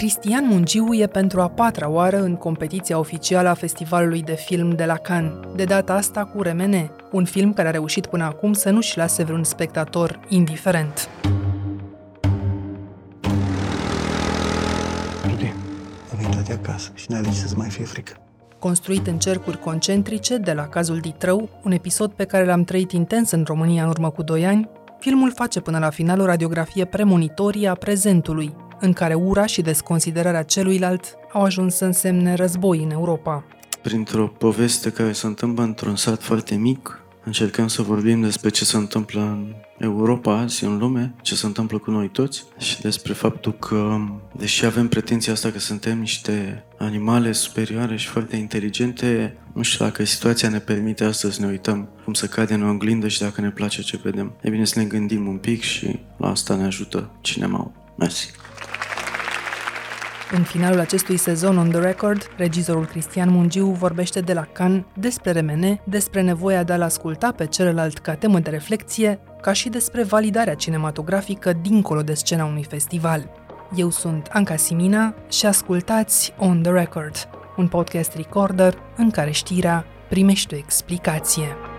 Cristian Mungiu e pentru a patra oară în competiția oficială a Festivalului de Film de la Cannes, de data asta cu Remene, un film care a reușit până acum să nu-și lase vreun spectator indiferent. Bine, am intrat de acasă și n-ai de ce să mai fie frică. Construit în cercuri concentrice de la cazul Ditrău, un episod pe care l-am trăit intens în România în urmă cu doi ani, filmul face până la final o radiografie premonitorie a prezentului, în care ura și desconsiderarea celuilalt au ajuns să însemne război în Europa. Printr-o poveste care se întâmplă într-un sat foarte mic, încercăm să vorbim despre ce se întâmplă în Europa azi, în lume, ce se întâmplă cu noi toți și despre faptul că, deși avem pretenția asta că suntem niște animale superioare și foarte inteligente, nu știu dacă situația ne permite astăzi să ne uităm cum să cade în oglindă și dacă ne place ce vedem. E bine să ne gândim un pic și la asta ne ajută cinema. Mersi. În finalul acestui sezon on the record, regizorul Cristian Mungiu vorbește de la Can despre remene, despre nevoia de a-l asculta pe celălalt ca temă de reflexie, ca și despre validarea cinematografică dincolo de scena unui festival. Eu sunt Anca Simina și ascultați On The Record, un podcast recorder în care știrea primește o explicație.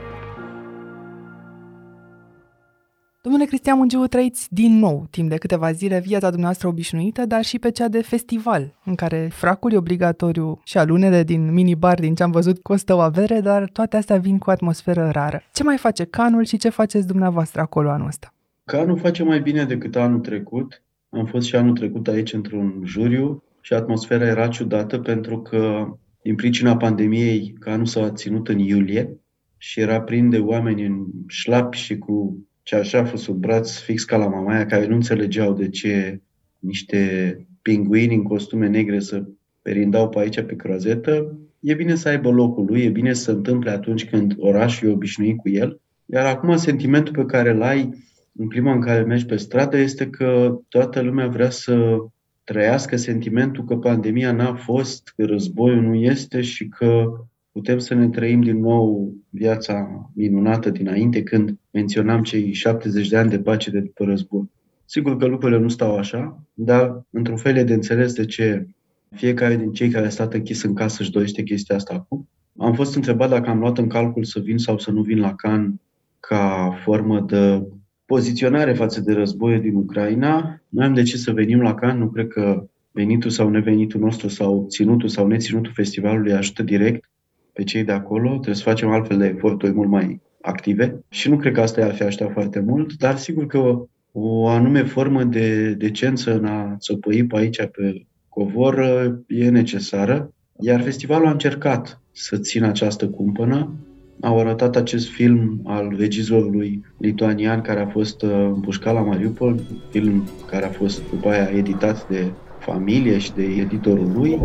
Domnule Cristian Mungiu, trăiți din nou, timp de câteva zile, viața dumneavoastră obișnuită, dar și pe cea de festival, în care fracul e obligatoriu și alunele din minibar, din ce am văzut, costă o avere, dar toate astea vin cu atmosferă rară. Ce mai face Canul și ce faceți dumneavoastră acolo anul ăsta? Canul face mai bine decât anul trecut. Am fost și anul trecut aici într-un juriu și atmosfera era ciudată pentru că din pricina pandemiei Canul s-a ținut în iulie și era plin de oameni în șlapi și cu ceașaful sub braț fix ca la mamaia, care nu înțelegeau de ce niște pinguini în costume negre să perindau pe aici pe croazetă, e bine să aibă locul lui, e bine să se întâmple atunci când orașul e obișnuit cu el. Iar acum sentimentul pe care îl ai în clima în care mergi pe stradă este că toată lumea vrea să trăiască sentimentul că pandemia n-a fost, că războiul nu este și că putem să ne trăim din nou viața minunată dinainte când menționam cei 70 de ani de pace de după război. Sigur că lucrurile nu stau așa, dar într-un fel e de înțeles de ce fiecare din cei care a stat închis în casă își dorește chestia asta acum. Am fost întrebat dacă am luat în calcul să vin sau să nu vin la Can ca formă de poziționare față de războiul din Ucraina. Noi am decis să venim la Can, nu cred că venitul sau nevenitul nostru sau ținutul sau neținutul festivalului ajută direct pe cei de acolo, trebuie să facem altfel de eforturi mult mai active și nu cred că asta i-ar fi ajutat foarte mult, dar sigur că o anume formă de decență în a țăpăi pe aici, pe covor, e necesară. Iar festivalul a încercat să țină această cumpănă. Au arătat acest film al regizorului lituanian care a fost uh, împușcat la Mariupol, film care a fost după aia editat de familie și de editorul lui.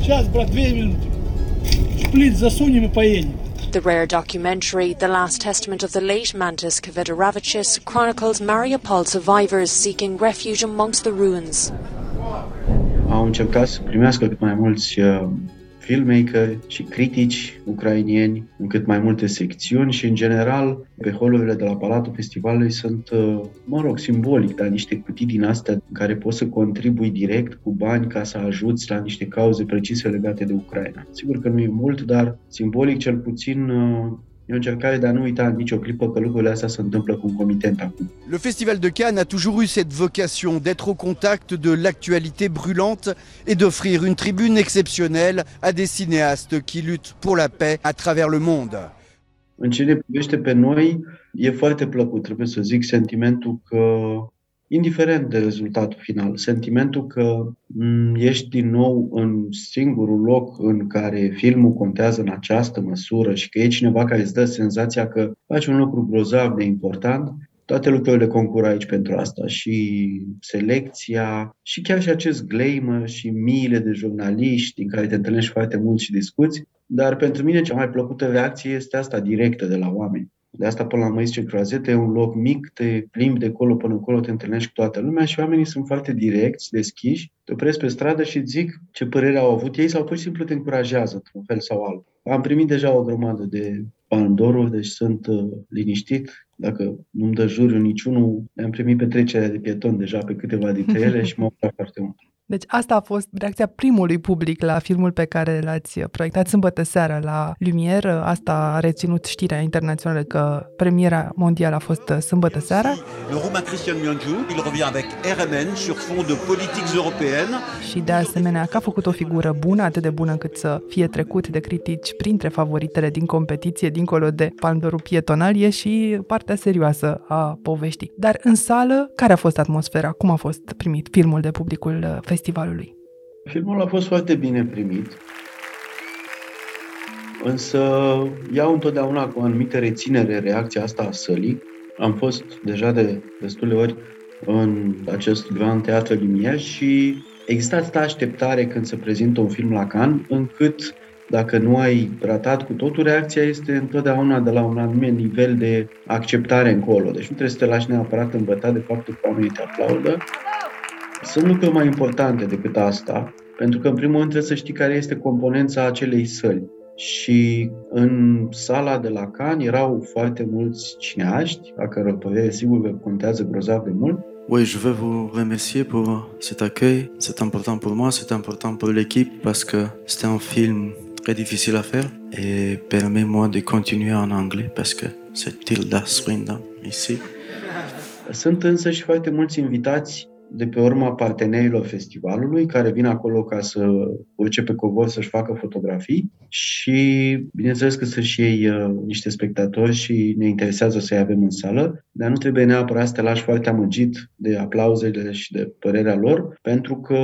Сейчас, брат, две минуты. Шплит засунем и поедем. The rare documentary, The Last Testament of the Late Mantis Kvedaravichis, chronicles Mariupol survivors seeking refuge amongst the ruins. Au încercat să primească cât mai mulți uh, filmmaker și critici ucrainieni în cât mai multe secțiuni și, în general, pe holurile de la Palatul Festivalului sunt, uh, mă rog, simbolic, dar niște cutii din astea în care poți să contribui direct cu bani ca să ajuți la niște cauze precise legate de Ucraina. Sigur că nu e mult, dar simbolic cel puțin uh, E o încercare de a nu uita nicio clipă că lucrurile astea se întâmplă concomitent acum. Le Festival de Cannes a toujours eu cette vocation d'être au contact de l'actualité brûlante et d'offrir une tribune exceptionnelle à des cinéastes qui luttent pour la paix à travers le monde. În ce ne privește pe noi, e foarte plăcut, trebuie să zic, sentimentul că indiferent de rezultatul final. Sentimentul că mm, ești din nou în singurul loc în care filmul contează în această măsură și că e cineva care îți dă senzația că faci un lucru grozav de important, toate lucrurile concură aici pentru asta și selecția și chiar și acest glamour și miile de jurnaliști din care te întâlnești foarte mult și discuți. Dar pentru mine cea mai plăcută reacție este asta directă de la oameni. De asta până la Măistice Croazete e un loc mic, te plimbi de colo până acolo, te întâlnești cu toată lumea și oamenii sunt foarte direcți, deschiși, te opresc pe stradă și zic ce părere au avut ei sau pur și simplu te încurajează într-un fel sau altul. Am primit deja o grămadă de Palme deci sunt uh, liniștit. Dacă nu-mi dă juriu niciunul, le-am primit petrecerea de pieton deja pe câteva dintre ele și m-au foarte mult. Deci asta a fost reacția primului public la filmul pe care l-ați proiectat sâmbătă seara la Lumière. Asta a reținut știrea internațională că premiera mondială a fost sâmbătă seara. Le roumain Christian Mianju, il revient avec RMN sur fond de politiques européennes. Și de asemenea că a făcut o figură bună, atât de bună cât să fie trecut de critici printre favoritele din competiție, dincolo de pandorul pietonal, e și partea serioasă a poveștii. Dar în sală, care a fost atmosfera? Cum a fost primit filmul de publicul festivalului? festivalului? Filmul a fost foarte bine primit, însă iau întotdeauna cu o anumită reținere reacția asta a sălii. Am fost deja de destule ori în acest Grand Teatru Lumière și există atâta așteptare când se prezintă un film la Cannes, încât dacă nu ai ratat cu totul, reacția este întotdeauna de la un anume nivel de acceptare încolo. Deci nu trebuie să te lași neapărat îmbătat de faptul că oamenii te aplaudă, sunt lucruri mai importante decât asta, pentru că, în primul rând, trebuie să știi care este componența acelei săli. Și în sala de la Cannes erau foarte mulți cineaști, a căror părere sigur că contează grozav de mult. Oui, je veux vous remercier pour cet accueil. C'est important pour moi, c'est important pour l'équipe parce que c'était un film très difficile à faire et permet-moi de continuer en anglais parce que c'est Tilda Swinton ici. Sunt însă și foarte mulți invitați de pe urma partenerilor festivalului care vin acolo ca să urce pe covor să-și facă fotografii și bineînțeles că sunt și ei uh, niște spectatori și ne interesează să-i avem în sală, dar nu trebuie neapărat să te lași foarte amăgit de aplauzele și de părerea lor, pentru că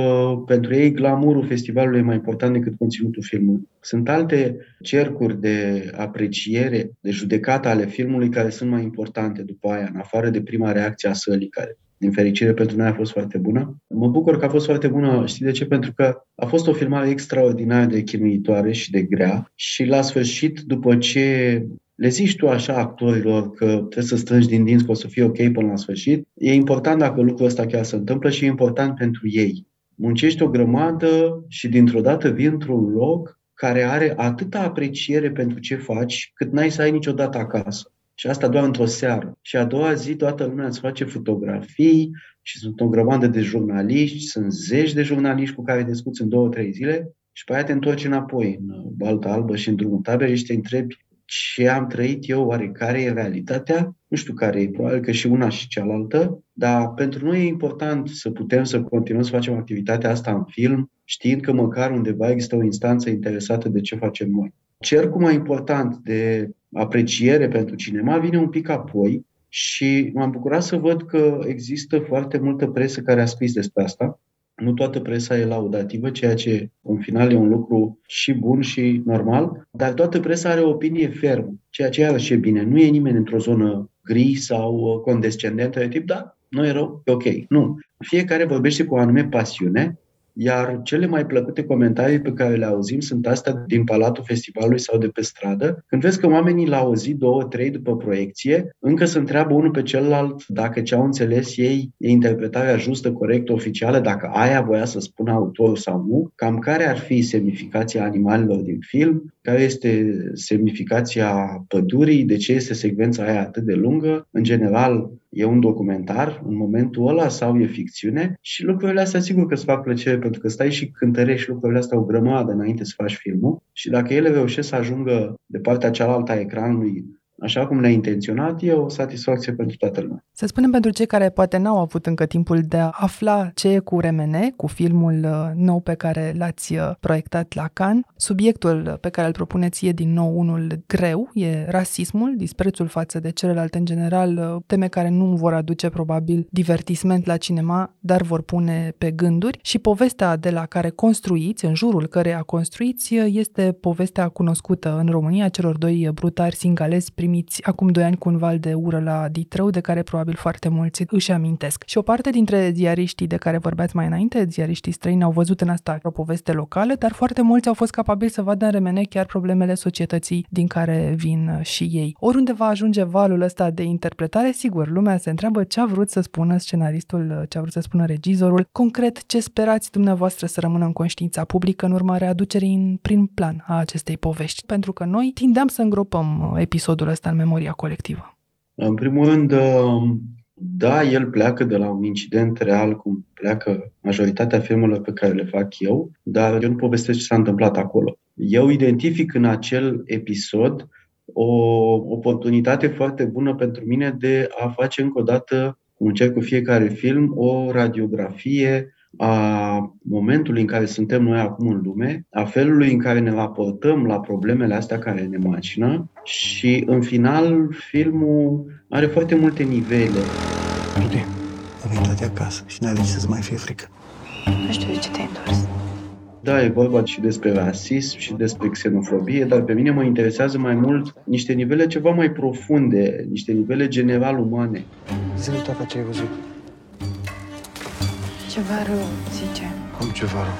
pentru ei glamurul festivalului e mai important decât conținutul filmului. Sunt alte cercuri de apreciere, de judecată ale filmului care sunt mai importante după aia, în afară de prima reacție a sălii care din fericire pentru noi a fost foarte bună. Mă bucur că a fost foarte bună, știi de ce? Pentru că a fost o filmare extraordinar de chinuitoare și de grea și la sfârșit, după ce le zici tu așa actorilor că trebuie să strângi din dinți că o să fie ok până la sfârșit, e important dacă lucrul ăsta chiar se întâmplă și e important pentru ei. Muncești o grămadă și dintr-o dată vii într-un loc care are atâta apreciere pentru ce faci, cât n-ai să ai niciodată acasă. Și asta doar într-o seară. Și a doua zi toată lumea îți face fotografii și sunt o grămadă de jurnaliști, sunt zeci de jurnaliști cu care discuți în două, trei zile și pe aia te întorci înapoi în Balta Albă și în drumul taberei și te întrebi ce am trăit eu, oare care e realitatea? Nu știu care e, probabil că și una și cealaltă, dar pentru noi e important să putem să continuăm să facem activitatea asta în film, știind că măcar undeva există o instanță interesată de ce facem noi. Cercul mai important de apreciere pentru cinema vine un pic apoi și m-am bucurat să văd că există foarte multă presă care a scris despre asta. Nu toată presa e laudativă, ceea ce în final e un lucru și bun și normal, dar toată presa are o opinie fermă, ceea ce iarăși e bine. Nu e nimeni într-o zonă gri sau condescendentă de tip, da, nu e rău, e ok. Nu. Fiecare vorbește cu o anume pasiune iar cele mai plăcute comentarii pe care le auzim sunt astea din Palatul Festivalului sau de pe stradă. Când vezi că oamenii la o zi, două, trei după proiecție, încă se întreabă unul pe celălalt dacă ce au înțeles ei e interpretarea justă, corectă, oficială, dacă aia voia să spună autorul sau nu, cam care ar fi semnificația animalelor din film, care este semnificația pădurii, de ce este secvența aia atât de lungă. În general, e un documentar în momentul ăla sau e ficțiune? Și lucrurile astea sigur că îți fac plăcere pentru că stai și cântărești lucrurile astea o grămadă înainte să faci filmul. Și dacă ele reușesc să ajungă de partea cealaltă a ecranului așa cum le-a intenționat, e o satisfacție pentru toată lumea. Să spunem pentru cei care poate n-au avut încă timpul de a afla ce e cu Remene, cu filmul uh, nou pe care l-ați uh, proiectat la Cannes. Subiectul pe care îl propuneți e din nou unul greu, e rasismul, disprețul față de celelalte în general, uh, teme care nu vor aduce probabil divertisment la cinema, dar vor pune pe gânduri și povestea de la care construiți, în jurul căreia construiți, este povestea cunoscută în România celor doi brutari singalezi, prim primiți acum doi ani cu un val de ură la Ditrău, de care probabil foarte mulți își amintesc. Și o parte dintre ziariștii de care vorbeați mai înainte, ziariștii străini, au văzut în asta o poveste locală, dar foarte mulți au fost capabili să vadă în remene chiar problemele societății din care vin și ei. Oriunde va ajunge valul ăsta de interpretare, sigur, lumea se întreabă ce a vrut să spună scenaristul, ce a vrut să spună regizorul. Concret, ce sperați dumneavoastră să rămână în conștiința publică în urma readucerii în prim plan a acestei povești? Pentru că noi tindeam să îngropăm episodul ăsta în memoria colectivă. În primul rând, da, el pleacă de la un incident real, cum pleacă majoritatea filmelor pe care le fac eu, dar eu nu povestesc ce s-a întâmplat acolo. Eu identific în acel episod o oportunitate foarte bună pentru mine de a face încă o dată, cum încerc cu fiecare film, o radiografie a momentului în care suntem noi acum în lume, a felului în care ne raportăm la problemele astea care ne macină și, în final, filmul are foarte multe nivele. Rudy, am intrat de acasă și n-ai să-ți mai fie frică. Nu știu de ce te-ai întors. Da, e vorba și despre rasism și despre xenofobie, dar pe mine mă interesează mai mult niște nivele ceva mai profunde, niște nivele general umane. Zile toate ce ai văzut. Ceva rău, zice. Cum ceva rău?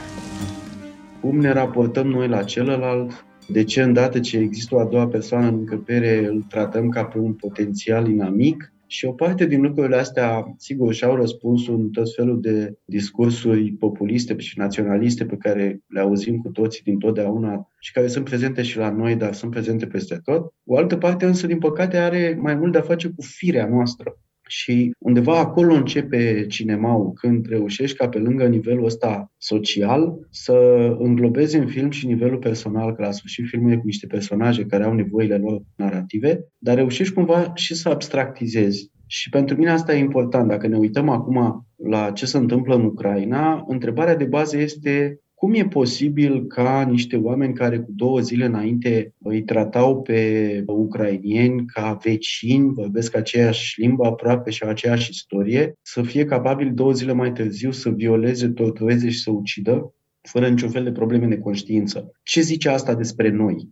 Cum ne raportăm noi la celălalt? De ce îndată ce există o a doua persoană în încăpere îl tratăm ca pe un potențial inamic? Și o parte din lucrurile astea, sigur, și-au răspunsul în tot felul de discursuri populiste și naționaliste pe care le auzim cu toții din totdeauna și care sunt prezente și la noi, dar sunt prezente peste tot. O altă parte însă, din păcate, are mai mult de-a face cu firea noastră. Și undeva acolo începe cinemaul, când reușești ca pe lângă nivelul ăsta social să înglobezi în film și nivelul personal, că la sfârșit filmul e cu niște personaje care au nevoile lor narrative, dar reușești cumva și să abstractizezi. Și pentru mine asta e important. Dacă ne uităm acum la ce se întâmplă în Ucraina, întrebarea de bază este cum e posibil ca niște oameni care cu două zile înainte îi tratau pe ucrainieni ca vecini, vorbesc aceeași limbă aproape și aceeași istorie, să fie capabili două zile mai târziu să violeze, tortureze și să ucidă, fără niciun fel de probleme de conștiință? Ce zice asta despre noi?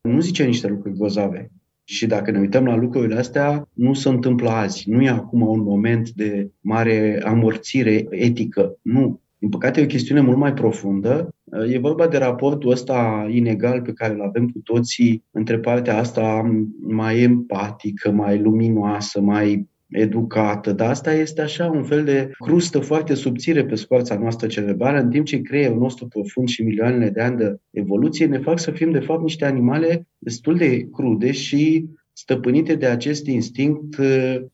Nu zice niște lucruri grozave. Și dacă ne uităm la lucrurile astea, nu se întâmplă azi. Nu e acum un moment de mare amorțire etică. Nu. Din păcate, e o chestiune mult mai profundă. E vorba de raportul ăsta inegal pe care îl avem cu toții între partea asta mai empatică, mai luminoasă, mai educată, dar asta este așa un fel de crustă foarte subțire pe scoarța noastră cerebrală, în timp ce creierul nostru profund și milioanele de ani de evoluție ne fac să fim de fapt niște animale destul de crude și stăpânite de acest instinct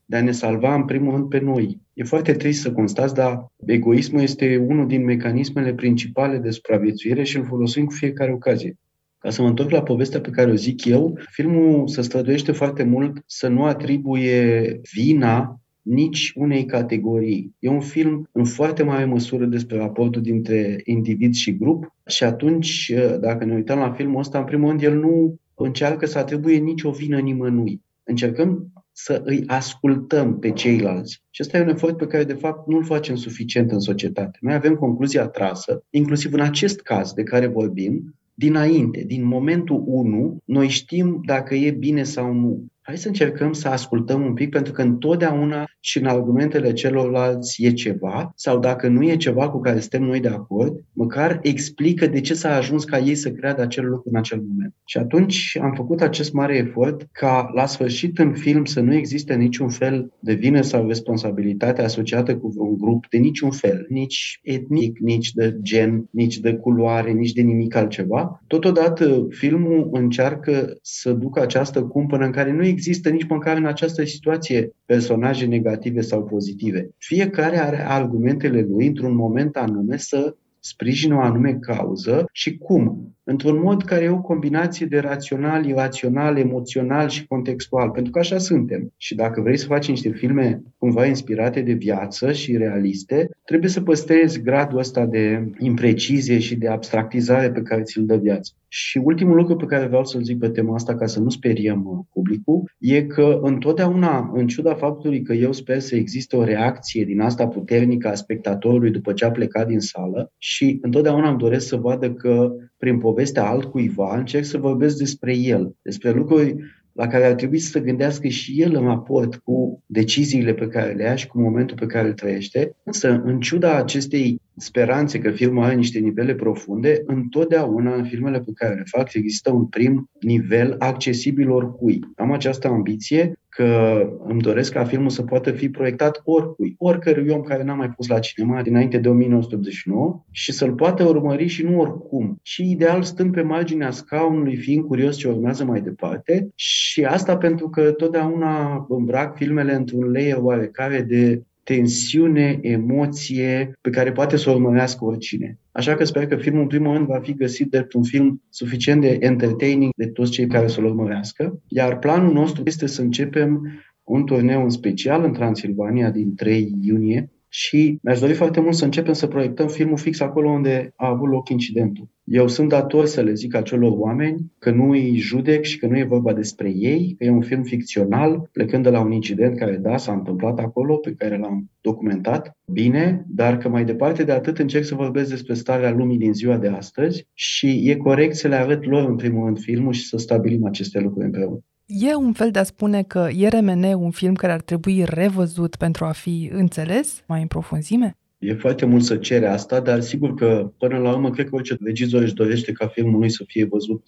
de a ne salva în primul rând pe noi. E foarte trist să constați, dar egoismul este unul din mecanismele principale de supraviețuire și îl folosim cu fiecare ocazie. Ca să mă întorc la povestea pe care o zic eu, filmul se străduiește foarte mult să nu atribuie vina nici unei categorii. E un film în foarte mare măsură despre raportul dintre individ și grup și atunci, dacă ne uităm la filmul ăsta, în primul rând, el nu încearcă să atribuie nicio vină nimănui. Încercăm să îi ascultăm pe ceilalți. Și ăsta e un efort pe care, de fapt, nu-l facem suficient în societate. Noi avem concluzia trasă, inclusiv în acest caz de care vorbim, dinainte, din momentul 1, noi știm dacă e bine sau nu. Hai să încercăm să ascultăm un pic, pentru că întotdeauna și în argumentele celorlalți e ceva, sau dacă nu e ceva cu care suntem noi de acord, măcar explică de ce s-a ajuns ca ei să creadă acel lucru în acel moment. Și atunci am făcut acest mare efort ca la sfârșit în film să nu existe niciun fel de vină sau responsabilitate asociată cu un grup de niciun fel, nici etnic, nici de gen, nici de culoare, nici de nimic altceva. Totodată filmul încearcă să ducă această cumpănă în care nu există nici măcar în această situație personaje negative sau pozitive. Fiecare are argumentele lui într-un moment anume să sprijină o anume cauză și cum într-un mod care e o combinație de rațional, irațional, emoțional și contextual, pentru că așa suntem. Și dacă vrei să faci niște filme cumva inspirate de viață și realiste, trebuie să păstrezi gradul ăsta de imprecizie și de abstractizare pe care ți-l dă viața. Și ultimul lucru pe care vreau să-l zic pe tema asta, ca să nu speriem uh, publicul, e că întotdeauna, în ciuda faptului că eu sper să existe o reacție din asta puternică a spectatorului după ce a plecat din sală și întotdeauna îmi doresc să vadă că prin povestea altcuiva încerc să vorbesc despre el, despre lucruri la care ar trebui să se gândească și el în raport cu deciziile pe care le ia și cu momentul pe care îl trăiește. Însă, în ciuda acestei speranțe că filmul are niște nivele profunde, întotdeauna în filmele pe care le fac există un prim nivel accesibil oricui. Am această ambiție că îmi doresc ca filmul să poată fi proiectat oricui, oricărui om care n-a mai pus la cinema dinainte de 1989 și să-l poată urmări și nu oricum. Și ideal stând pe marginea scaunului, fiind curios ce urmează mai departe și asta pentru că totdeauna îmbrac filmele într-un layer oarecare de tensiune, emoție pe care poate să o urmărească oricine. Așa că sper că filmul, în primul rând, va fi găsit de un film suficient de entertaining de toți cei care să-l urmărească. Iar planul nostru este să începem un turneu în special în Transilvania din 3 iunie, și mi-aș dori foarte mult să începem să proiectăm filmul fix acolo unde a avut loc incidentul. Eu sunt dator să le zic acelor oameni că nu îi judec și că nu e vorba despre ei, că e un film ficțional, plecând de la un incident care, da, s-a întâmplat acolo, pe care l-am documentat bine, dar că mai departe de atât încerc să vorbesc despre starea lumii din ziua de astăzi și e corect să le arăt lor în primul rând filmul și să stabilim aceste lucruri împreună. E un fel de a spune că e RMN un film care ar trebui revăzut pentru a fi înțeles mai în profunzime? E foarte mult să cere asta, dar sigur că până la urmă cred că orice regizor își dorește ca filmul lui să fie văzut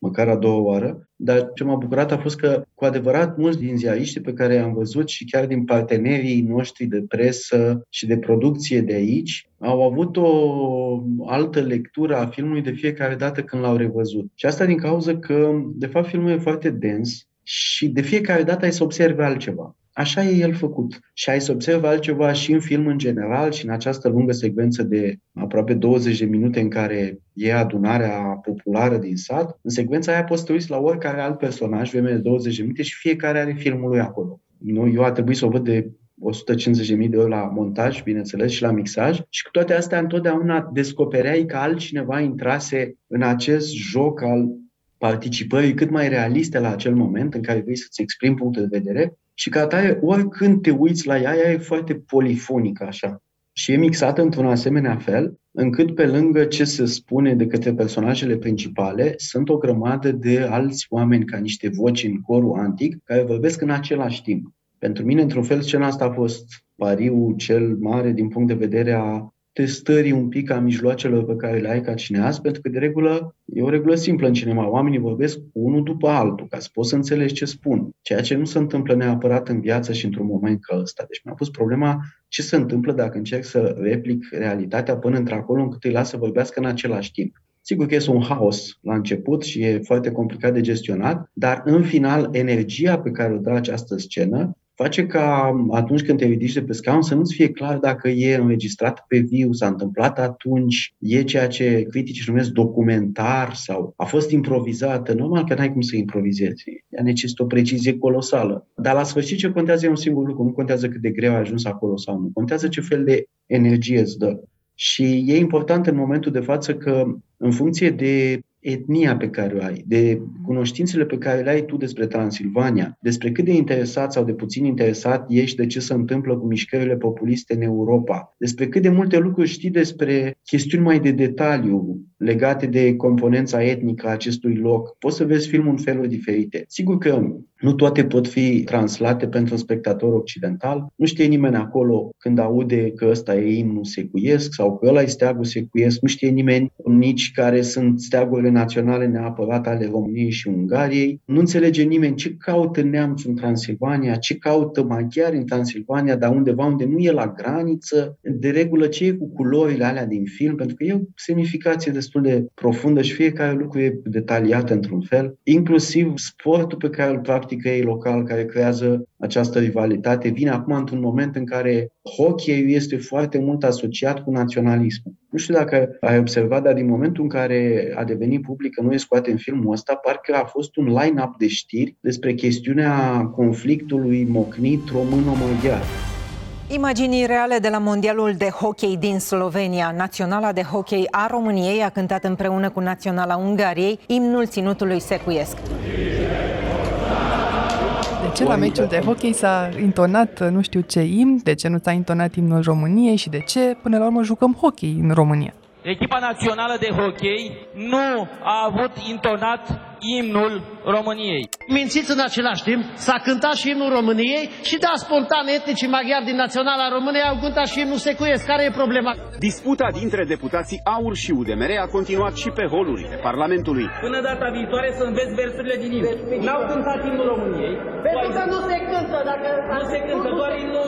măcar a doua oară, dar ce m-a bucurat a fost că, cu adevărat, mulți din ziariștii pe care i-am văzut și chiar din partenerii noștri de presă și de producție de aici, au avut o altă lectură a filmului de fiecare dată când l-au revăzut. Și asta din cauza că, de fapt, filmul e foarte dens și de fiecare dată ai să observi altceva. Așa e el făcut. Și ai să observi altceva și în film în general și în această lungă secvență de aproape 20 de minute în care e adunarea populară din sat. În secvența aia poți să uiți la oricare alt personaj, vreme de 20 de minute și fiecare are filmul lui acolo. Nu, eu a trebuit să o văd de 150.000 de euro la montaj, bineînțeles, și la mixaj. Și cu toate astea, întotdeauna descopereai că altcineva intrase în acest joc al participării cât mai realiste la acel moment în care vrei să-ți exprimi punctul de vedere și ca atare, oricând te uiți la ea, ea e foarte polifonică așa. Și e mixată într-un asemenea fel, încât pe lângă ce se spune de către personajele principale, sunt o grămadă de alți oameni ca niște voci în corul antic care vorbesc în același timp. Pentru mine, într-un fel, scena asta a fost pariul cel mare din punct de vedere a testării un pic a mijloacelor pe care le ai ca cineast, pentru că de regulă e o regulă simplă în cinema. Oamenii vorbesc unul după altul, ca să poți să înțelegi ce spun. Ceea ce nu se întâmplă neapărat în viață și într-un moment ca ăsta. Deci mi-a pus problema ce se întâmplă dacă încerc să replic realitatea până într-acolo încât îi las să vorbească în același timp. Sigur că este un haos la început și e foarte complicat de gestionat, dar în final energia pe care o dă această scenă face ca atunci când te ridici de pe scaun să nu-ți fie clar dacă e înregistrat pe viu, s-a întâmplat atunci, e ceea ce criticii numesc documentar sau a fost improvizată. Normal că n-ai cum să improvizezi. Ea necesită o precizie colosală. Dar la sfârșit ce contează e un singur lucru. Nu contează cât de greu ai ajuns acolo sau nu. Contează ce fel de energie îți dă. Și e important în momentul de față că, în funcție de etnia pe care o ai, de cunoștințele pe care le ai tu despre Transilvania, despre cât de interesat sau de puțin interesat ești de ce se întâmplă cu mișcările populiste în Europa, despre cât de multe lucruri știi despre chestiuni mai de detaliu legate de componența etnică a acestui loc. Poți să vezi filmul în feluri diferite. Sigur că nu toate pot fi translate pentru un spectator occidental. Nu știe nimeni acolo când aude că ăsta e imnul secuiesc sau că ăla e steagul secuiesc. Nu știe nimeni nici care sunt steagurile naționale neapărat ale României și Ungariei. Nu înțelege nimeni ce caută neamțul în Transilvania, ce caută maghiari în Transilvania, dar undeva unde nu e la graniță. De regulă, ce e cu culorile alea din film, pentru că e o semnificație destul de profundă și fiecare lucru e detaliat într-un fel, inclusiv sportul pe care îl practică ei local, care creează această rivalitate, vine acum într-un moment în care hockey este foarte mult asociat cu naționalismul. Nu știu dacă ai observat, dar din momentul în care a devenit publică, noi scoatem filmul ăsta, parcă a fost un line-up de știri despre chestiunea conflictului mocnit româno-maghiar. Imaginii reale de la Mondialul de Hockey din Slovenia. Naționala de Hockey a României a cântat împreună cu Naționala Ungariei imnul ținutului secuiesc. De ce la meciul de hockey s-a intonat nu știu ce imn, de ce nu s-a intonat imnul României și de ce până la urmă jucăm hockey în România? Echipa națională de hockey nu a avut intonat imnul României. Mințiți în același timp, s-a cântat și imnul României și da, spontan etnicii maghiari din Naționala României au cântat și imnul Secuiesc. Care e problema? Disputa dintre deputații AUR și UDMR a continuat și pe holurile Parlamentului. Până data viitoare să înveți versurile din imn. N-au cântat imnul României. Pentru că nu se cântă, dacă... Nu se cântă, doar imnul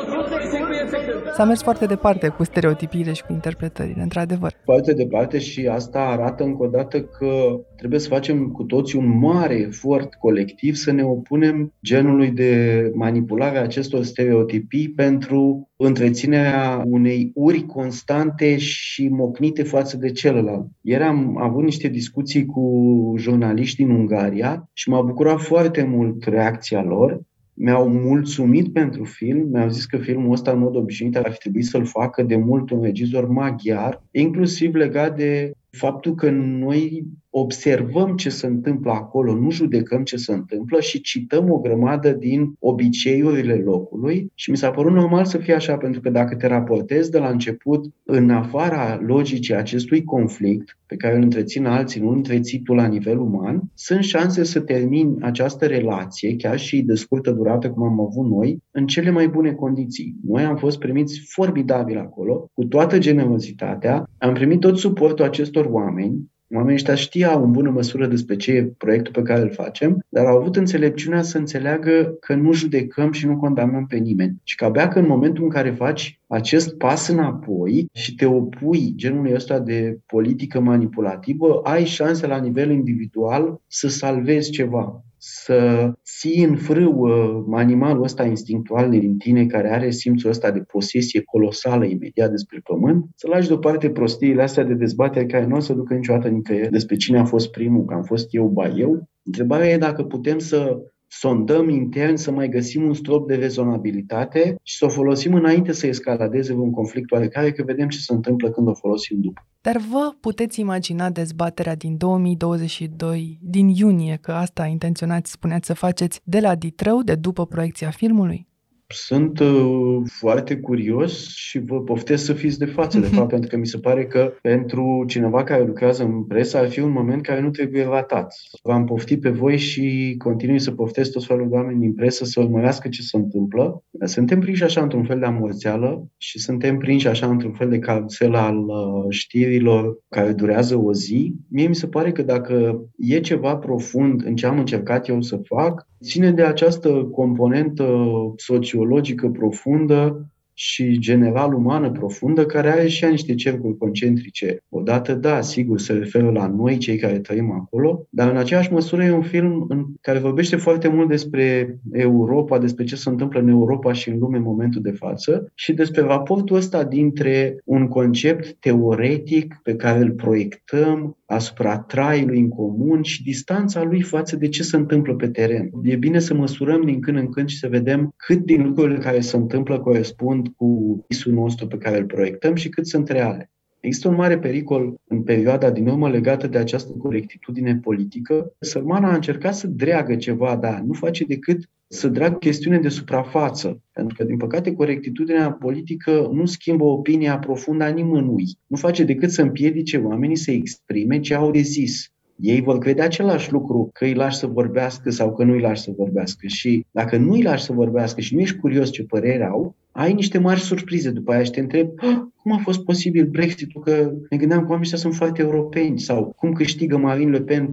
Secuiesc se cântă. S-a mers foarte departe cu stereotipiile și cu interpretările, într-adevăr. Foarte departe și asta arată încă o dată că trebuie să facem cu toții un mare efort colectiv să ne opunem genului de manipulare a acestor stereotipii pentru întreținerea unei uri constante și mocnite față de celălalt. Ieri am avut niște discuții cu jurnaliști din Ungaria și m-a bucurat foarte mult reacția lor mi-au mulțumit pentru film, mi-au zis că filmul ăsta, în mod obișnuit, ar fi trebuit să-l facă de mult un regizor maghiar, inclusiv legat de faptul că noi observăm ce se întâmplă acolo, nu judecăm ce se întâmplă și cităm o grămadă din obiceiurile locului și mi s-a părut normal să fie așa, pentru că dacă te raportezi de la început în afara logicii acestui conflict pe care îl întrețin alții, nu întreții tu la nivel uman, sunt șanse să termini această relație, chiar și de scurtă durată, cum am avut noi, în cele mai bune condiții. Noi am fost primiți formidabil acolo, cu toată generozitatea, am primit tot suportul acestor oameni, Oamenii ăștia știau în bună măsură despre ce e proiectul pe care îl facem, dar au avut înțelepciunea să înțeleagă că nu judecăm și nu condamnăm pe nimeni. Și că abia că în momentul în care faci acest pas înapoi și te opui genului ăsta de politică manipulativă, ai șanse la nivel individual să salvezi ceva să ții în frâu uh, animalul ăsta instinctual din tine care are simțul ăsta de posesie colosală imediat despre pământ, să lași deoparte prostiile astea de dezbatere care nu o să ducă niciodată nicăieri despre cine a fost primul, că am fost eu, ba eu. Întrebarea e dacă putem să sondăm intern să mai găsim un strop de rezonabilitate și să o folosim înainte să escaladeze un conflict oarecare, că vedem ce se întâmplă când o folosim după. Dar vă puteți imagina dezbaterea din 2022, din iunie, că asta intenționați, spuneați să faceți, de la Ditrău, de după proiecția filmului? Sunt uh, foarte curios și vă poftesc să fiți de față, de fapt, pentru că mi se pare că pentru cineva care lucrează în presă ar fi un moment care nu trebuie ratat. V-am poftit pe voi și continui să poftesc tot felul de oameni din presă să urmărească ce se întâmplă. Suntem prinși așa într-un fel de amorțeală și suntem prinși așa într-un fel de carusel al uh, știrilor care durează o zi. Mie mi se pare că dacă e ceva profund în ce am încercat eu să fac, ține de această componentă sociologică profundă și general umană profundă, care are și ea niște cercuri concentrice. Odată, da, sigur, se referă la noi, cei care trăim acolo, dar în aceeași măsură e un film în care vorbește foarte mult despre Europa, despre ce se întâmplă în Europa și în lume în momentul de față și despre raportul ăsta dintre un concept teoretic pe care îl proiectăm asupra traiului în comun și distanța lui față de ce se întâmplă pe teren. E bine să măsurăm din când în când și să vedem cât din lucrurile care se întâmplă corespund cu visul nostru pe care îl proiectăm și cât sunt reale. Există un mare pericol în perioada din urmă legată de această corectitudine politică. Sărmana a încercat să dreagă ceva, dar nu face decât să drag chestiune de suprafață. Pentru că, din păcate, corectitudinea politică nu schimbă opinia profundă a nimănui. Nu face decât să împiedice oamenii să exprime ce au de zis. Ei vor crede același lucru că îi lași să vorbească sau că nu îi lași să vorbească. Și dacă nu îi lași să vorbească și nu ești curios ce părere au, ai niște mari surprize după aia și te întrebi ah, cum a fost posibil Brexit-ul, că ne gândeam că oamenii sunt foarte europeni sau cum câștigă Marine Le Pen 40%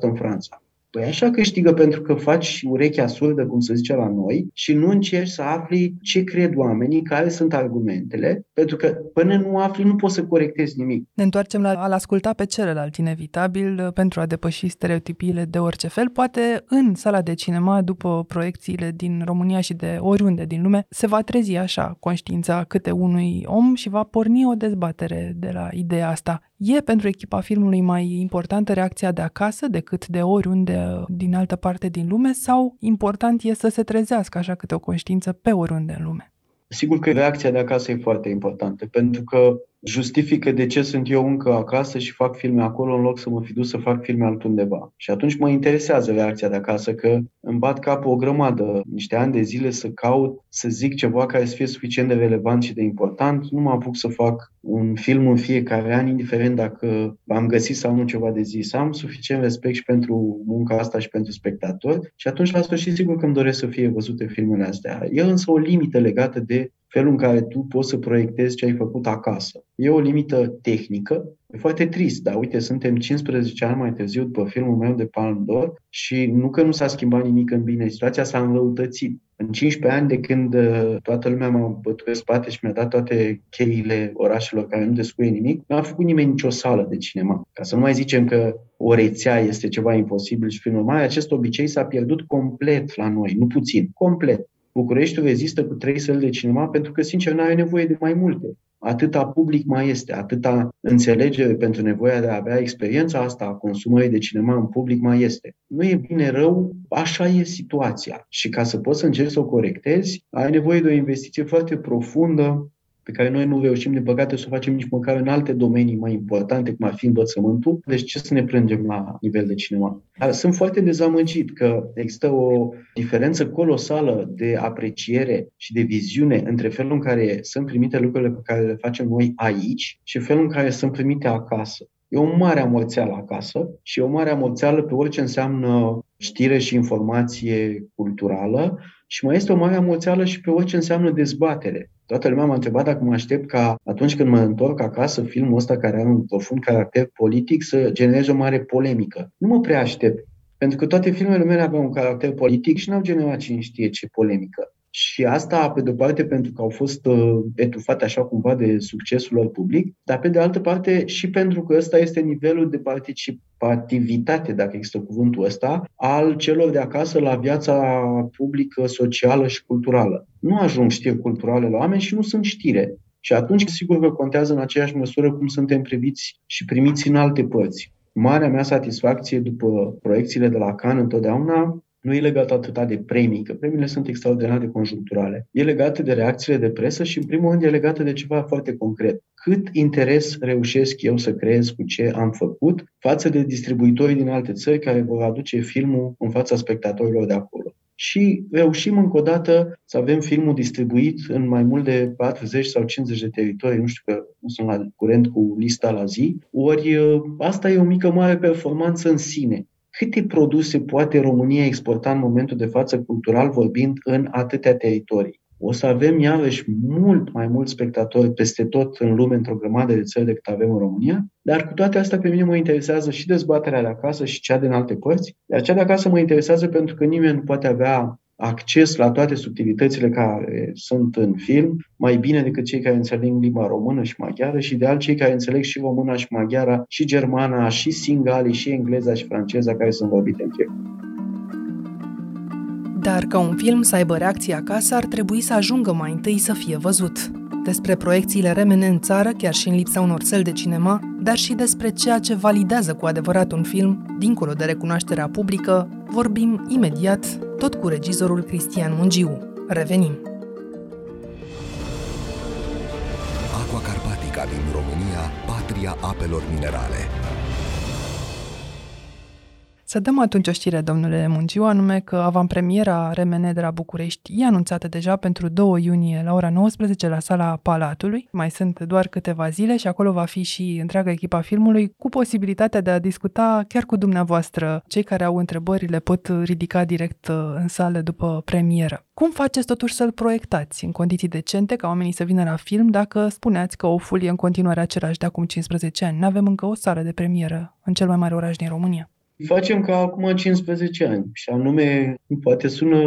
în Franța. Păi așa câștigă pentru că faci urechea surdă, cum se zice la noi, și nu încerci să afli ce cred oamenii, care sunt argumentele, pentru că până nu afli, nu poți să corectezi nimic. Ne întoarcem la a-l asculta pe celălalt, inevitabil, uh, pentru a depăși stereotipiile de orice fel. Poate în sala de cinema, după proiecțiile din România și de oriunde din lume, se va trezi așa conștiința câte unui om și va porni o dezbatere de la ideea asta. E pentru echipa filmului mai importantă reacția de acasă decât de oriunde din altă parte din lume sau important e să se trezească așa câte o conștiință pe oriunde în lume? Sigur că reacția de acasă e foarte importantă, pentru că justifică de ce sunt eu încă acasă și fac filme acolo în loc să mă fi dus să fac filme altundeva. Și atunci mă interesează reacția de acasă că îmi bat capul o grămadă, niște ani de zile să caut, să zic ceva care să fie suficient de relevant și de important. Nu mă apuc să fac un film în fiecare an, indiferent dacă am găsit sau nu ceva de zis. Am suficient respect și pentru munca asta și pentru spectatori și atunci la sfârșit sigur că îmi doresc să fie văzute filmele astea. E însă o limită legată de felul în care tu poți să proiectezi ce ai făcut acasă. E o limită tehnică, e foarte trist, dar uite, suntem 15 ani mai târziu după filmul meu de Palm d'Or și nu că nu s-a schimbat nimic în bine, situația s-a înrăutățit. În 15 ani de când uh, toată lumea m-a bătut pe spate și mi-a dat toate cheile orașelor care nu descuie nimic, nu a făcut nimeni nicio sală de cinema. Ca să nu mai zicem că o rețea este ceva imposibil și prin urmare acest obicei s-a pierdut complet la noi, nu puțin, complet. Bucureștiul rezistă cu trei săli de cinema pentru că, sincer, nu are nevoie de mai multe. Atâta public mai este, atâta înțelegere pentru nevoia de a avea experiența asta a consumării de cinema în public mai este. Nu e bine rău, așa e situația. Și ca să poți să încerci să o corectezi, ai nevoie de o investiție foarte profundă pe care noi nu reușim, de păcate, să o facem nici măcar în alte domenii mai importante, cum ar fi învățământul. Deci ce să ne plângem la nivel de cinema? Sunt foarte dezamăgit că există o diferență colosală de apreciere și de viziune între felul în care sunt primite lucrurile pe care le facem noi aici și felul în care sunt primite acasă. E o mare amorțeală acasă și e o mare amorțeală pe orice înseamnă știre și informație culturală și mai este o mare amorțeală și pe orice înseamnă dezbatere. Toată lumea m-a întrebat dacă mă aștept ca atunci când mă întorc acasă filmul ăsta care are un profund caracter politic să genereze o mare polemică. Nu mă prea aștept, pentru că toate filmele mele aveau un caracter politic și n-au generat cine știe ce polemică. Și asta, pe de-o parte, pentru că au fost uh, etufate așa cumva de succesul lor public, dar pe de altă parte și pentru că ăsta este nivelul de participativitate, dacă există cuvântul ăsta, al celor de acasă la viața publică, socială și culturală. Nu ajung știri culturale la oameni și nu sunt știre. Și atunci, sigur că contează în aceeași măsură cum suntem priviți și primiți în alte părți. Marea mea satisfacție după proiecțiile de la Cannes întotdeauna nu e legat atât de premii, că premiile sunt extraordinar de conjuncturale. E legată de reacțiile de presă și, în primul rând, e legată de ceva foarte concret. Cât interes reușesc eu să creez cu ce am făcut față de distribuitorii din alte țări care vor aduce filmul în fața spectatorilor de acolo și reușim încă o dată să avem filmul distribuit în mai mult de 40 sau 50 de teritorii, nu știu că nu sunt la curent cu lista la zi, ori asta e o mică mare performanță în sine. Câte produse poate România exporta în momentul de față cultural vorbind în atâtea teritorii. O să avem iarăși mult mai mulți spectatori peste tot în lume, într-o grămadă de țări decât avem în România, dar cu toate astea pe mine mă interesează și dezbaterea de acasă și cea din alte părți, iar cea de acasă mă interesează pentru că nimeni nu poate avea acces la toate subtilitățile care sunt în film, mai bine decât cei care înțeleg limba română și maghiară și de alt cei care înțeleg și româna și maghiara, și germana, și singali, și engleza și franceza care sunt vorbite în film. Dar ca un film să aibă reacție acasă, ar trebui să ajungă mai întâi să fie văzut. Despre proiecțiile remene în țară, chiar și în lipsa unor săli de cinema, dar și despre ceea ce validează cu adevărat un film, dincolo de recunoașterea publică, vorbim imediat, tot cu regizorul Cristian Mungiu. Revenim! Aqua Carpatica din România, patria apelor minerale. Să dăm atunci o știre, domnule Munciu, anume că avantpremiera RMN de la București e anunțată deja pentru 2 iunie la ora 19 la sala Palatului. Mai sunt doar câteva zile și acolo va fi și întreaga echipa filmului cu posibilitatea de a discuta chiar cu dumneavoastră. Cei care au întrebări le pot ridica direct uh, în sală după premieră. Cum faceți totuși să-l proiectați în condiții decente ca oamenii să vină la film dacă spuneați că o fulie în continuare același de acum 15 ani? Nu avem încă o sală de premieră în cel mai mare oraș din România. Facem ca acum 15 ani și anume, poate sună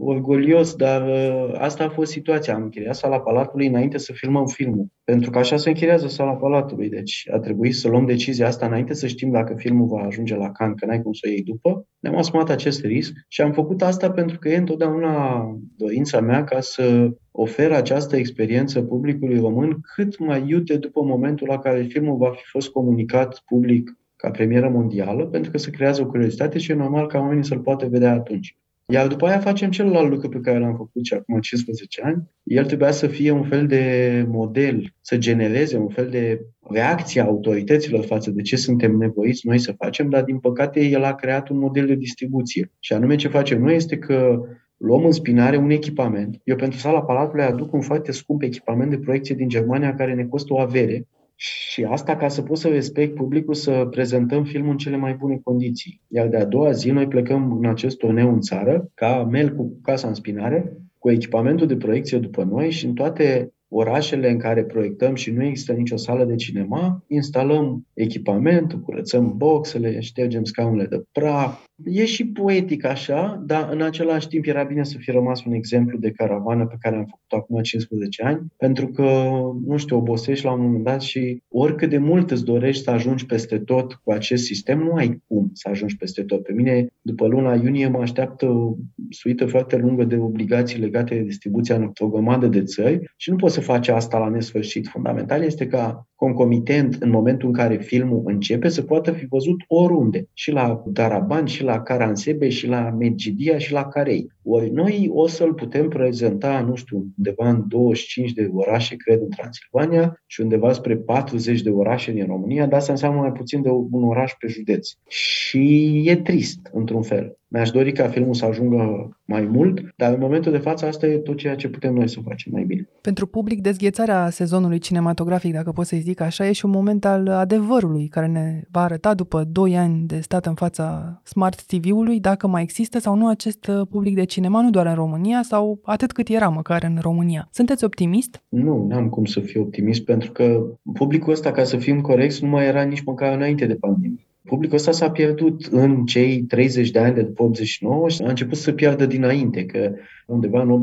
orgolios, dar uh, asta a fost situația. Am închiriat sala Palatului înainte să filmăm filmul, pentru că așa se închiriază sala Palatului. Deci a trebuit să luăm decizia asta înainte să știm dacă filmul va ajunge la can, că n-ai cum să o iei după. Ne-am asumat acest risc și am făcut asta pentru că e întotdeauna dorința mea ca să ofer această experiență publicului român cât mai iute după momentul la care filmul va fi fost comunicat public ca premieră mondială, pentru că se creează o curiozitate și e normal ca oamenii să-l poată vedea atunci. Iar după aia facem celălalt lucru pe care l-am făcut și acum 15 ani. El trebuia să fie un fel de model, să genereze un fel de reacție a autorităților față de ce suntem nevoiți noi să facem, dar din păcate el a creat un model de distribuție. Și anume ce facem noi este că luăm în spinare un echipament. Eu pentru sala Palatului aduc un foarte scump echipament de proiecție din Germania care ne costă o avere și asta ca să pot să respect publicul să prezentăm filmul în cele mai bune condiții. Iar de-a doua zi noi plecăm în acest turneu în țară, ca Mel cu casa în spinare, cu echipamentul de proiecție după noi și în toate orașele în care proiectăm și nu există nicio sală de cinema, instalăm echipamentul, curățăm boxele, ștergem scaunele de praf. E și poetic așa, dar în același timp era bine să fi rămas un exemplu de caravană pe care am făcut acum 15 ani, pentru că, nu știu, obosești la un moment dat și oricât de mult îți dorești să ajungi peste tot cu acest sistem, nu ai cum să ajungi peste tot. Pe mine, după luna iunie, mă așteaptă o suită foarte lungă de obligații legate de distribuția în o grămadă de țări și nu pot să face asta la nesfârșit. Fundamental este ca concomitent în momentul în care filmul începe să poată fi văzut oriunde, și la Daraban, și la Caransebe, și la Medgidia, și la Carei. Ori noi o să-l putem prezenta, nu știu, undeva în 25 de orașe, cred, în Transilvania și undeva spre 40 de orașe din România, dar asta înseamnă mai puțin de un oraș pe județ. Și e trist, într-un fel. Mi-aș dori ca filmul să ajungă mai mult, dar în momentul de față asta e tot ceea ce putem noi să facem mai bine. Pentru public, dezghețarea sezonului cinematografic, dacă pot să zic așa, e și un moment al adevărului care ne va arăta după 2 ani de stat în fața Smart TV-ului dacă mai există sau nu acest public de cinema, nu doar în România sau atât cât era măcar în România. Sunteți optimist? Nu, n-am cum să fiu optimist pentru că publicul ăsta, ca să fim corecți, nu mai era nici măcar înainte de pandemie. Publicul ăsta s-a pierdut în cei 30 de ani de după 89 și a început să piardă dinainte, că undeva în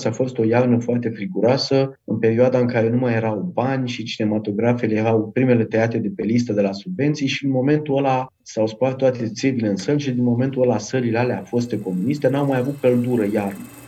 84-86 a fost o iarnă foarte friguroasă, în perioada în care nu mai erau bani și cinematografele erau primele tăiate de pe listă de la subvenții și în momentul ăla s-au spart toate țevile în săli și din momentul ăla sălile alea foste comuniste n-au mai avut căldură iarnă.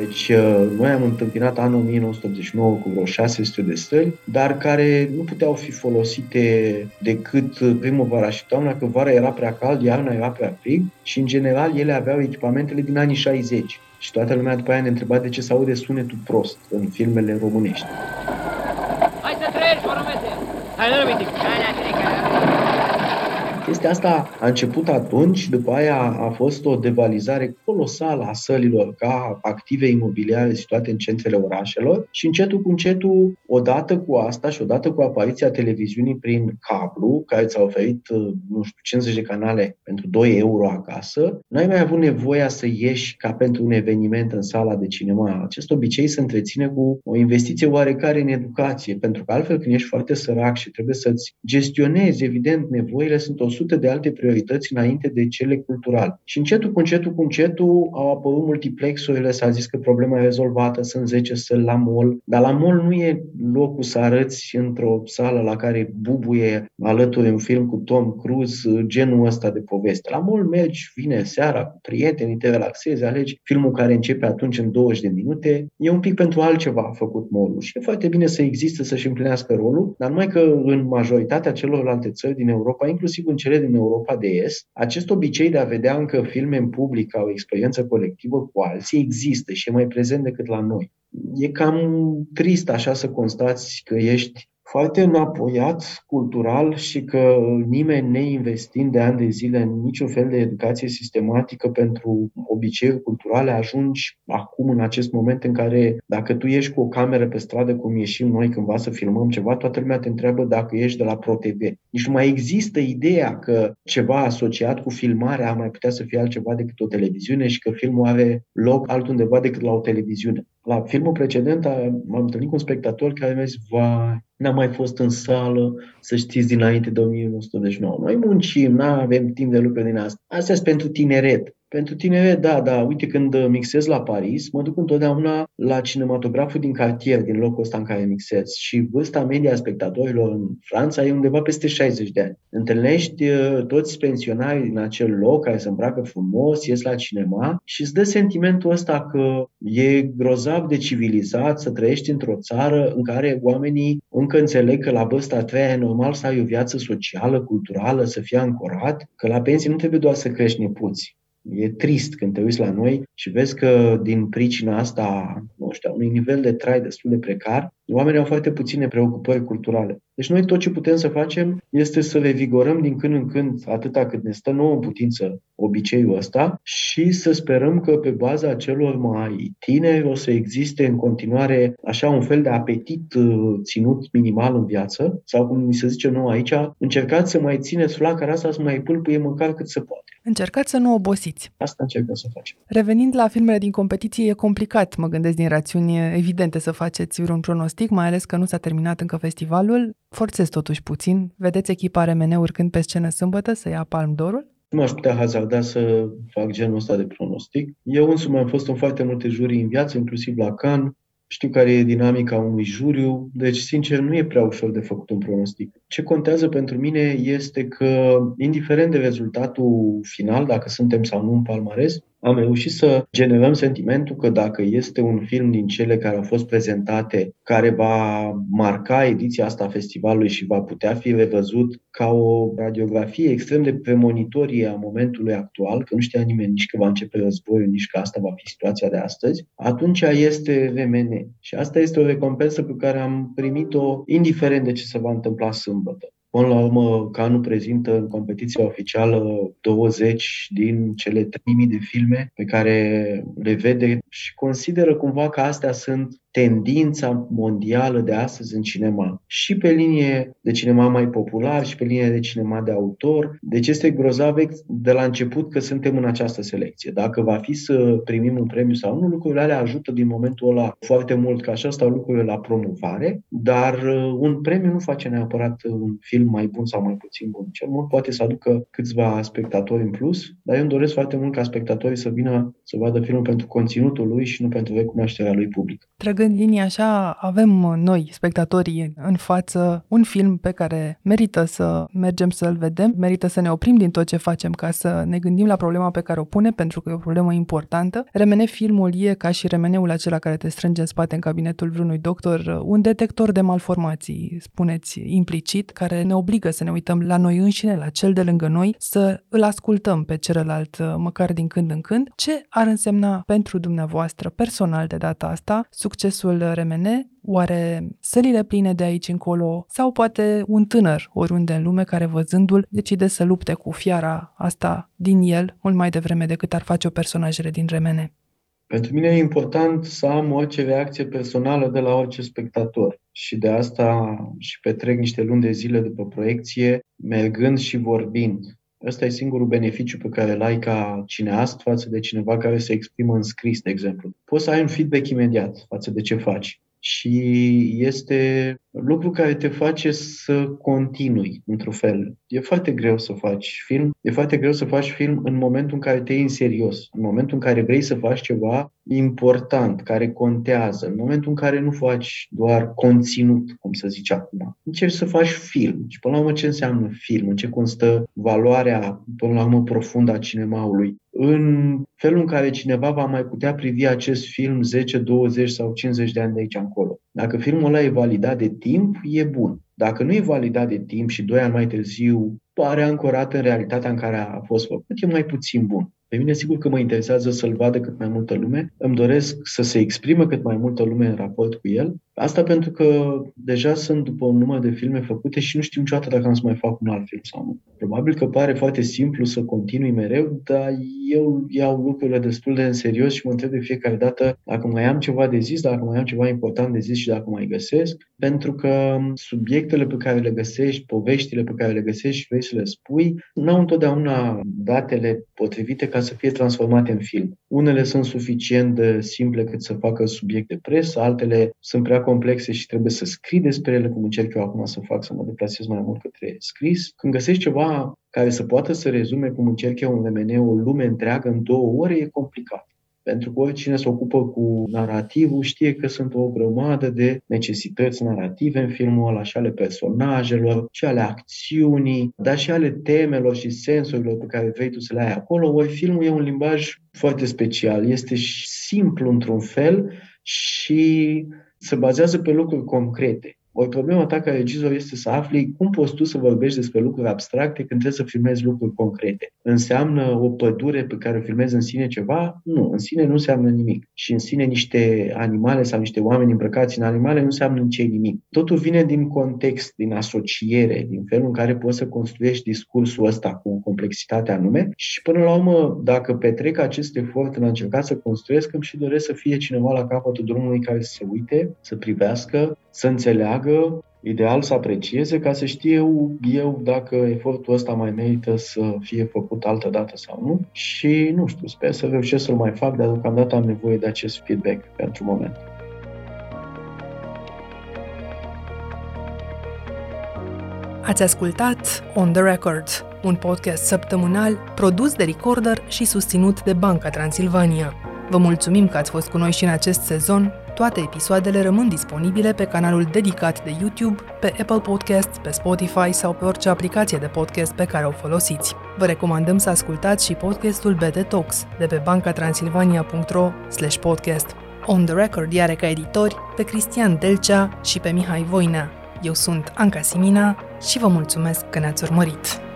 Deci uh, noi am întâmpinat anul 1989 cu vreo 600 de stări, dar care nu puteau fi folosite decât primăvara și toamna, că vara era prea cald, iarna era prea frig și în general ele aveau echipamentele din anii 60. Și toată lumea după aia ne întreba de ce se aude sunetul prost în filmele românești. Hai să trăiești, Hai, nu Chestia asta a început atunci, după aia a fost o devalizare colosală a sălilor ca active imobiliare situate în centrele orașelor și încetul cu încetul, odată cu asta și odată cu apariția televiziunii prin cablu, care ți-a oferit, nu știu, 50 de canale pentru 2 euro acasă, n-ai mai avut nevoia să ieși ca pentru un eveniment în sala de cinema. Acest obicei se întreține cu o investiție oarecare în educație, pentru că altfel când ești foarte sărac și trebuie să-ți gestionezi, evident, nevoile, sunt o sute de alte priorități înainte de cele culturale. Și încetul cu încetul cu încetul au apărut multiplexurile, s-a zis că problema e rezolvată, sunt 10 săli la mall, dar la mall nu e locul să arăți într-o sală la care bubuie alături un film cu Tom Cruise, genul ăsta de poveste. La mall mergi, vine seara cu prietenii, te relaxezi, alegi filmul care începe atunci în 20 de minute. E un pic pentru altceva făcut mall și e foarte bine să existe să-și împlinească rolul, dar numai că în majoritatea celorlalte țări din Europa, inclusiv în cele din Europa de Est, acest obicei de a vedea încă filme în public ca o experiență colectivă cu alții există și e mai prezent decât la noi. E cam trist așa să constați că ești foarte înapoiat cultural și că nimeni neinvestind de ani de zile în niciun fel de educație sistematică pentru obiceiuri culturale, ajungi acum în acest moment în care dacă tu ești cu o cameră pe stradă cum ieșim noi cândva să filmăm ceva, toată lumea te întreabă dacă ești de la ProTV. Nici nu mai există ideea că ceva asociat cu filmarea mai putea să fie altceva decât o televiziune și că filmul are loc altundeva decât la o televiziune. La filmul precedent am întâlnit cu un spectator care mi-a zis, vai, n-am mai fost în sală, să știți, dinainte de 1989. Noi muncim, nu avem timp de lucruri din asta. Astea sunt pentru tineret. Pentru tine, da, da, uite, când mixez la Paris, mă duc întotdeauna la cinematograful din cartier, din locul ăsta în care mixez. Și vârsta media a spectatorilor în Franța e undeva peste 60 de ani. Întâlnești uh, toți pensionarii din acel loc care se îmbracă frumos, ies la cinema și îți dă sentimentul ăsta că e grozav de civilizat să trăiești într-o țară în care oamenii încă înțeleg că la vârsta a treia e normal să ai o viață socială, culturală, să fii ancorat, că la pensii nu trebuie doar să crești nepuți. E trist când te uiți la noi și vezi că din pricina asta, nu știu, unui nivel de trai destul de precar, oamenii au foarte puține preocupări culturale. Deci noi tot ce putem să facem este să le vigorăm din când în când, atâta cât ne stă nouă în putință obiceiul ăsta și să sperăm că pe baza celor mai tineri o să existe în continuare așa un fel de apetit uh, ținut minimal în viață sau cum mi se zice nou aici, încercați să mai țineți flacăra asta să mai pâlpâie măcar cât se poate. Încercați să nu obosiți. Asta încercăm să facem. Revenind la filmele din competiție, e complicat, mă gândesc, din rațiuni evidente să faceți vreun pronostic, mai ales că nu s-a terminat încă festivalul. Forțez totuși puțin. Vedeți echipa RMN urcând pe scenă sâmbătă să ia Palm d'Orul? Nu aș putea hazarda să fac genul ăsta de pronostic. Eu însumi am fost în foarte multe jurii în viață, inclusiv la Cannes, știu care e dinamica unui juriu, deci, sincer, nu e prea ușor de făcut un pronostic. Ce contează pentru mine este că, indiferent de rezultatul final, dacă suntem sau nu în palmares, am reușit să generăm sentimentul că dacă este un film din cele care au fost prezentate, care va marca ediția asta a festivalului și va putea fi revăzut ca o radiografie extrem de premonitorie a momentului actual, că nu știa nimeni nici că va începe războiul, nici că asta va fi situația de astăzi, atunci este RMN. Și asta este o recompensă pe care am primit-o indiferent de ce se va întâmpla sâmbătă. Până la urmă, Canu prezintă în competiția oficială 20 din cele 3000 de filme pe care le vede și consideră cumva că astea sunt tendința mondială de astăzi în cinema. Și pe linie de cinema mai popular și pe linie de cinema de autor. Deci este grozav de la început că suntem în această selecție. Dacă va fi să primim un premiu sau nu, lucrurile alea ajută din momentul ăla foarte mult, că așa stau lucrurile la promovare, dar uh, un premiu nu face neapărat un film mai bun sau mai puțin bun. Cel mult poate să aducă câțiva spectatori în plus, dar eu îmi doresc foarte mult ca spectatorii să vină să vadă filmul pentru conținutul lui și nu pentru recunoașterea lui public trăgând linia așa, avem noi, spectatorii, în față un film pe care merită să mergem să-l vedem, merită să ne oprim din tot ce facem ca să ne gândim la problema pe care o pune, pentru că e o problemă importantă. Remene filmul e ca și remeneul acela care te strânge în spate în cabinetul vreunui doctor, un detector de malformații, spuneți implicit, care ne obligă să ne uităm la noi înșine, la cel de lângă noi, să îl ascultăm pe celălalt măcar din când în când. Ce ar însemna pentru dumneavoastră personal de data asta succes succesul RMN? Oare sălile pline de aici încolo sau poate un tânăr oriunde în lume care văzându-l decide să lupte cu fiara asta din el mult mai devreme decât ar face o personajele din RMN? Pentru mine e important să am orice reacție personală de la orice spectator și de asta și petrec niște luni de zile după proiecție, mergând și vorbind. Ăsta e singurul beneficiu pe care îl ai ca cineast față de cineva care se exprimă în scris, de exemplu. Poți să ai un feedback imediat față de ce faci și este lucru care te face să continui într-un fel. E foarte greu să faci film, e foarte greu să faci film în momentul în care te iei în serios, în momentul în care vrei să faci ceva important, care contează, în momentul în care nu faci doar conținut, cum să zici acum. Încerci să faci film. Și până la urmă ce înseamnă film? În ce constă valoarea, până la urmă, profundă a cinemaului? În felul în care cineva va mai putea privi acest film 10, 20 sau 50 de ani de aici încolo. Dacă filmul ăla e validat de timp, e bun. Dacă nu e validat de timp și doi ani mai târziu pare ancorat în realitatea în care a fost făcut, e mai puțin bun. Pe mine sigur că mă interesează să-l vadă cât mai multă lume, îmi doresc să se exprime cât mai multă lume în raport cu el. Asta pentru că deja sunt după un număr de filme făcute și nu știu niciodată dacă am să mai fac un alt film sau nu. Probabil că pare foarte simplu să continui mereu, dar eu iau lucrurile destul de în serios și mă întreb de fiecare dată dacă mai am ceva de zis, dacă mai am ceva important de zis și dacă mai găsesc, pentru că subiectele pe care le găsești, poveștile pe care le găsești și vrei să le spui, nu au întotdeauna datele potrivite ca să fie transformate în film. Unele sunt suficient de simple cât să facă subiect de presă, altele sunt prea prea complexe și trebuie să scrii despre ele, cum încerc eu acum să fac, să mă deplasez mai mult către scris. Când găsești ceva care să poată să rezume, cum încerc eu în MN, o lume întreagă în două ore, e complicat. Pentru că oricine se ocupă cu narativul știe că sunt o grămadă de necesități narrative în filmul ăla, și ale personajelor, și ale acțiunii, dar și ale temelor și sensurilor pe care vrei tu să le ai acolo. Ori filmul e un limbaj foarte special, este simplu într-un fel și se bazează pe lucruri concrete. O problema ta ca regizor este să afli cum poți tu să vorbești despre lucruri abstracte când trebuie să filmezi lucruri concrete. Înseamnă o pădure pe care o filmezi în sine ceva? Nu, în sine nu înseamnă nimic. Și în sine niște animale sau niște oameni îmbrăcați în animale nu înseamnă nici nimic. Totul vine din context, din asociere, din felul în care poți să construiești discursul ăsta cu complexitate anume și până la urmă, dacă petrec acest efort în a încerca să construiesc, îmi și doresc să fie cineva la capătul drumului care să se uite, să privească, să înțeleagă, ideal să aprecieze ca să știu eu dacă efortul ăsta mai merită să fie făcut altă dată sau nu și nu știu, sper să reușesc să-l mai fac, dar deocamdată am nevoie de acest feedback pentru moment. Ați ascultat On The Record, un podcast săptămânal produs de Recorder și susținut de Banca Transilvania. Vă mulțumim că ați fost cu noi și în acest sezon toate episoadele rămân disponibile pe canalul dedicat de YouTube, pe Apple Podcasts, pe Spotify sau pe orice aplicație de podcast pe care o folosiți. Vă recomandăm să ascultați și podcastul BT Talks de pe bancatransilvania.ro podcast. On the Record are ca editori pe Cristian Delcea și pe Mihai Voinea. Eu sunt Anca Simina și vă mulțumesc că ne-ați urmărit.